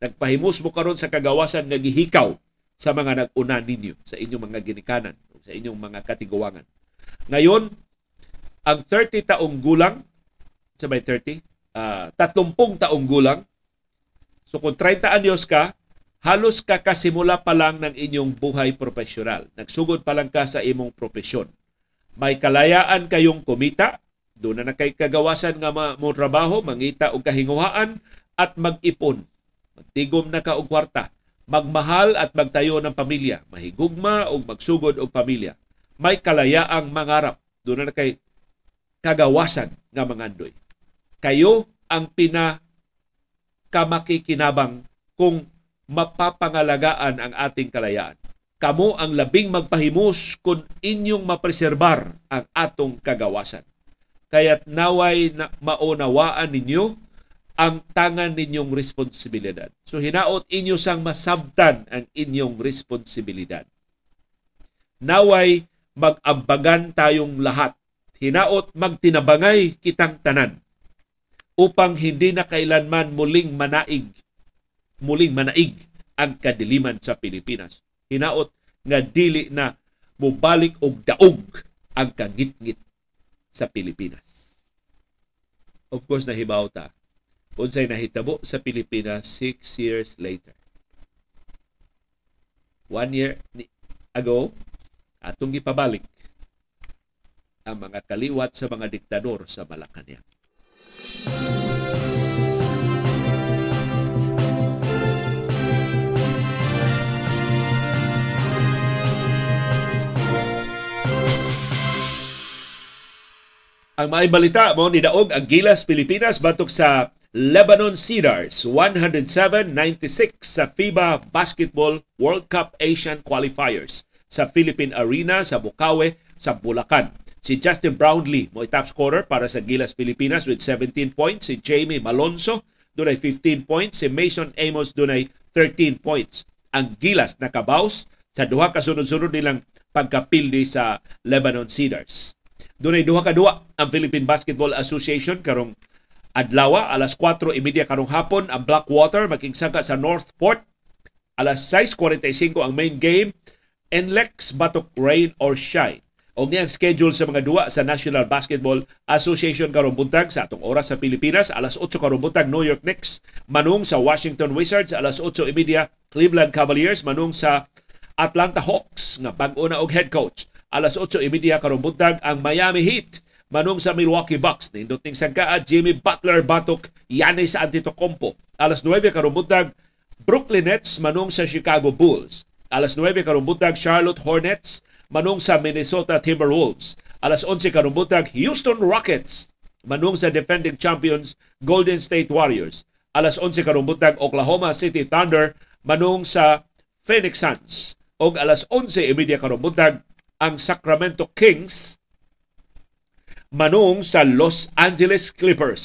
Nagpahimos mo karon sa kagawasan nga gihikaw sa mga nag-una ninyo, sa inyong mga ginikanan, sa inyong mga katiguangan. Ngayon, ang 30 taong gulang, sabay 30, uh, 30 taong gulang, so kung 30 anyos ka, halos kakasimula pa lang ng inyong buhay profesional. Nagsugod pa lang ka sa imong profesyon. May kalayaan kayong kumita, doon na kay kagawasan nga mo trabaho, mangita og kahinguhaan at mag-ipon. Magtigom na ka og kwarta, magmahal at magtayo ng pamilya, mahigugma o magsugod og pamilya. May kalayaang mangarap, doon na kay kagawasan nga mangandoy. Kayo ang pina kamakikinabang kung mapapangalagaan ang ating kalayaan. Kamo ang labing magpahimus kung inyong mapreserbar ang atong kagawasan. Kaya't naway na maunawaan ninyo ang tangan ninyong responsibilidad. So hinaot inyo sang masabtan ang inyong responsibilidad. Naway magambagan tayong lahat. Hinaot magtinabangay kitang tanan upang hindi na kailanman muling manaig muling manaig ang kadiliman sa Pilipinas. Hinaot nga dili na mubalik og daog ang kangitngit sa Pilipinas. Of course, nahibaw ta. Unsay nahitabo sa Pilipinas six years later. One year ago, atong gipabalik ang mga kaliwat sa mga diktador sa Malacanang. Ang may balita mo ni Daog ang Gilas Pilipinas batok sa Lebanon Cedars 107-96 sa FIBA Basketball World Cup Asian Qualifiers sa Philippine Arena sa Bukawe sa Bulacan. Si Justin Brownlee mo top scorer para sa Gilas Pilipinas with 17 points. Si Jamie Malonzo dunay 15 points. Si Mason Amos dunay 13 points. Ang Gilas nakabaws sa duha ka sunod-sunod nilang pagkapildi sa Lebanon Cedars. Dunay duha ka duwa ang Philippine Basketball Association karong adlaw alas 4:30 karong hapon ang Blackwater makingsaka sa Northport alas 6:45 ang main game NLEX batok rain or shine og niyang schedule sa mga duwa sa National Basketball Association karong buntag sa atong oras sa Pilipinas alas 8 karong buntag New York Knicks manung sa Washington Wizards alas 8:30 Cleveland Cavaliers manung sa Atlanta Hawks nga bag-o na og head coach alas 8.30 karong buntag ang Miami Heat manung sa Milwaukee Bucks. Nindot ning sangkaa Jimmy Butler batok Giannis Antetokounmpo. Alas 9 karong buntag Brooklyn Nets manung sa Chicago Bulls. Alas 9 karong buntag Charlotte Hornets manung sa Minnesota Timberwolves. Alas 11 karong buntag Houston Rockets manung sa defending champions Golden State Warriors. Alas 11 karong buntag Oklahoma City Thunder manung sa Phoenix Suns. Og alas 11:30 karong buntag ang Sacramento Kings manung sa Los Angeles Clippers.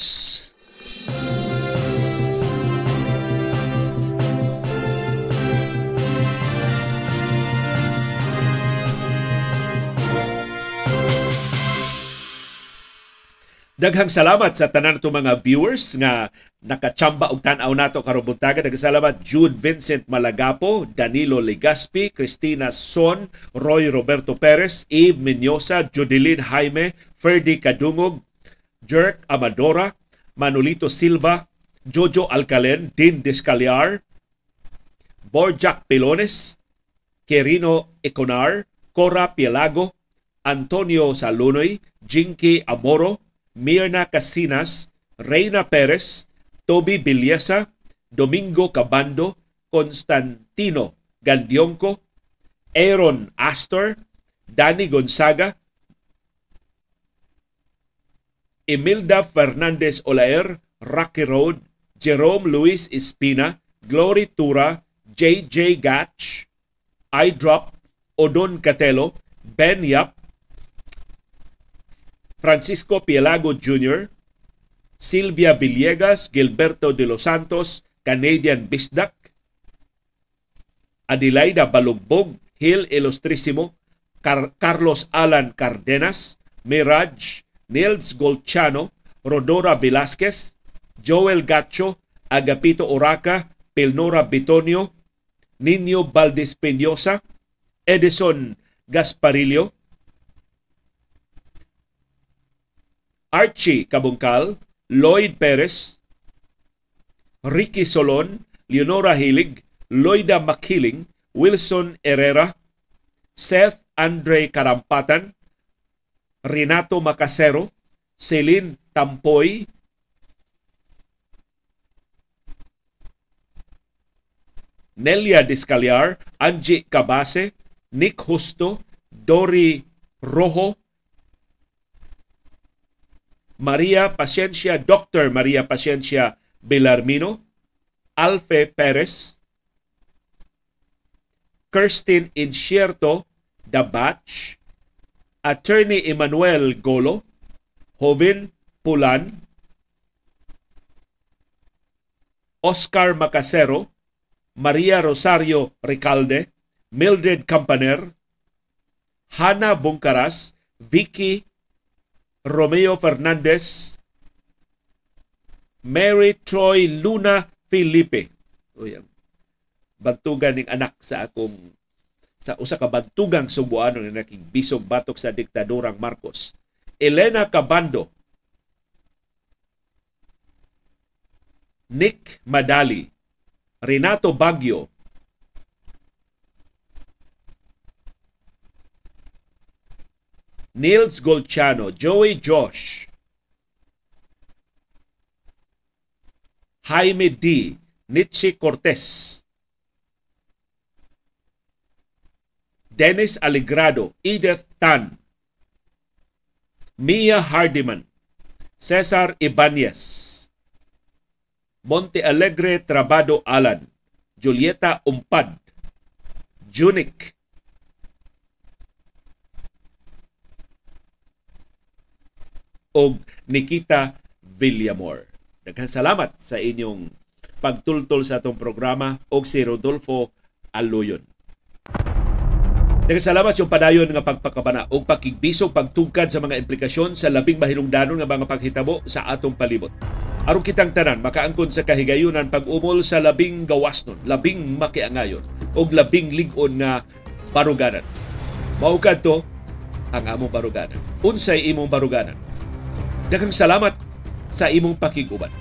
Daghang salamat sa tanan to mga viewers nga nakachamba og tan-aw nato karong buntaga. Daghang salamat Jude Vincent Malagapo, Danilo Legaspi, Cristina Son, Roy Roberto Perez, Eve Menyosa, Jodeline Jaime, Ferdy Kadungog, Jerk Amadora, Manolito Silva, Jojo Alcalen, Din Descaliar, Borjak Pilones, Quirino Econar, Cora Pielago, Antonio Salunoy, Jinky Amoro, Mirna Casinas, Reina Perez, Toby Bilyesa, Domingo Cabando, Constantino Gandionco, Aaron Astor, Danny Gonzaga, Emilda Fernandez Olaer, Rocky Road, Jerome Luis Espina, Glory Tura, JJ Gatch, iDrop, Odon Catelo, Ben Yap, Francisco Pielago Jr., Silvia Villegas, Gilberto de los Santos, Canadian Bisdak, Adelaida Balugbog, Hill Ilustrisimo, Car- Carlos Alan Cardenas, Mirage, Nils Golchano, Rodora Velasquez, Joel Gacho, Agapito Oraca, Pilnora Bitonio, Nino Valdez Peñosa, Edison Gasparillo, Archie Kabungkal, Lloyd Perez, Ricky Solon, Leonora Hilig, Loida Makiling, Wilson Herrera, Seth Andre Karampatan, Renato Macasero, Celine Tampoy, Nelia Discaliar, Angie Cabase, Nick Justo, Dory Rojo, Maria Pasiencia, Dr. Maria Pasiencia Belarmino, Alfe Perez, Kirsten Incierto Dabach, Attorney Emmanuel Golo, Joven Pulan, Oscar Macasero, Maria Rosario Recalde, Mildred Campaner, Hana Bungkaras, Vicky Romeo Fernandez, Mary Troy Luna Felipe. Yan. Bantugan ning anak sa akong sa usa ka bantugang Subuano nga naking bisog batok sa diktadurang Marcos. Elena Cabando, Nick Madali, Renato Baggio, Nils Golchano, Joey Josh, Jaime D. Nietzsche Cortez, Dennis Alegrado, Edith Tan, Mia Hardiman, Cesar Ibanez, Monte Alegre Trabado Alan, Julieta Umpad, Junik, og Nikita Villamor. Daghang salamat sa inyong pagtultol sa atong programa og si Rodolfo Aloyon. Daghang salamat yung padayon nga pagpakabana og pakigbisog pagtugkad sa mga implikasyon sa labing mahilungdanon nga mga paghitabo sa atong palibot. Aron kitang tanan makaangkon sa kahigayunan pag-umol sa labing gawasnon, labing makiangayon og labing lig-on nga baruganan. Maugad to ang among baruganan. Unsay imong baruganan? Daghang salamat sa imong pakiguban.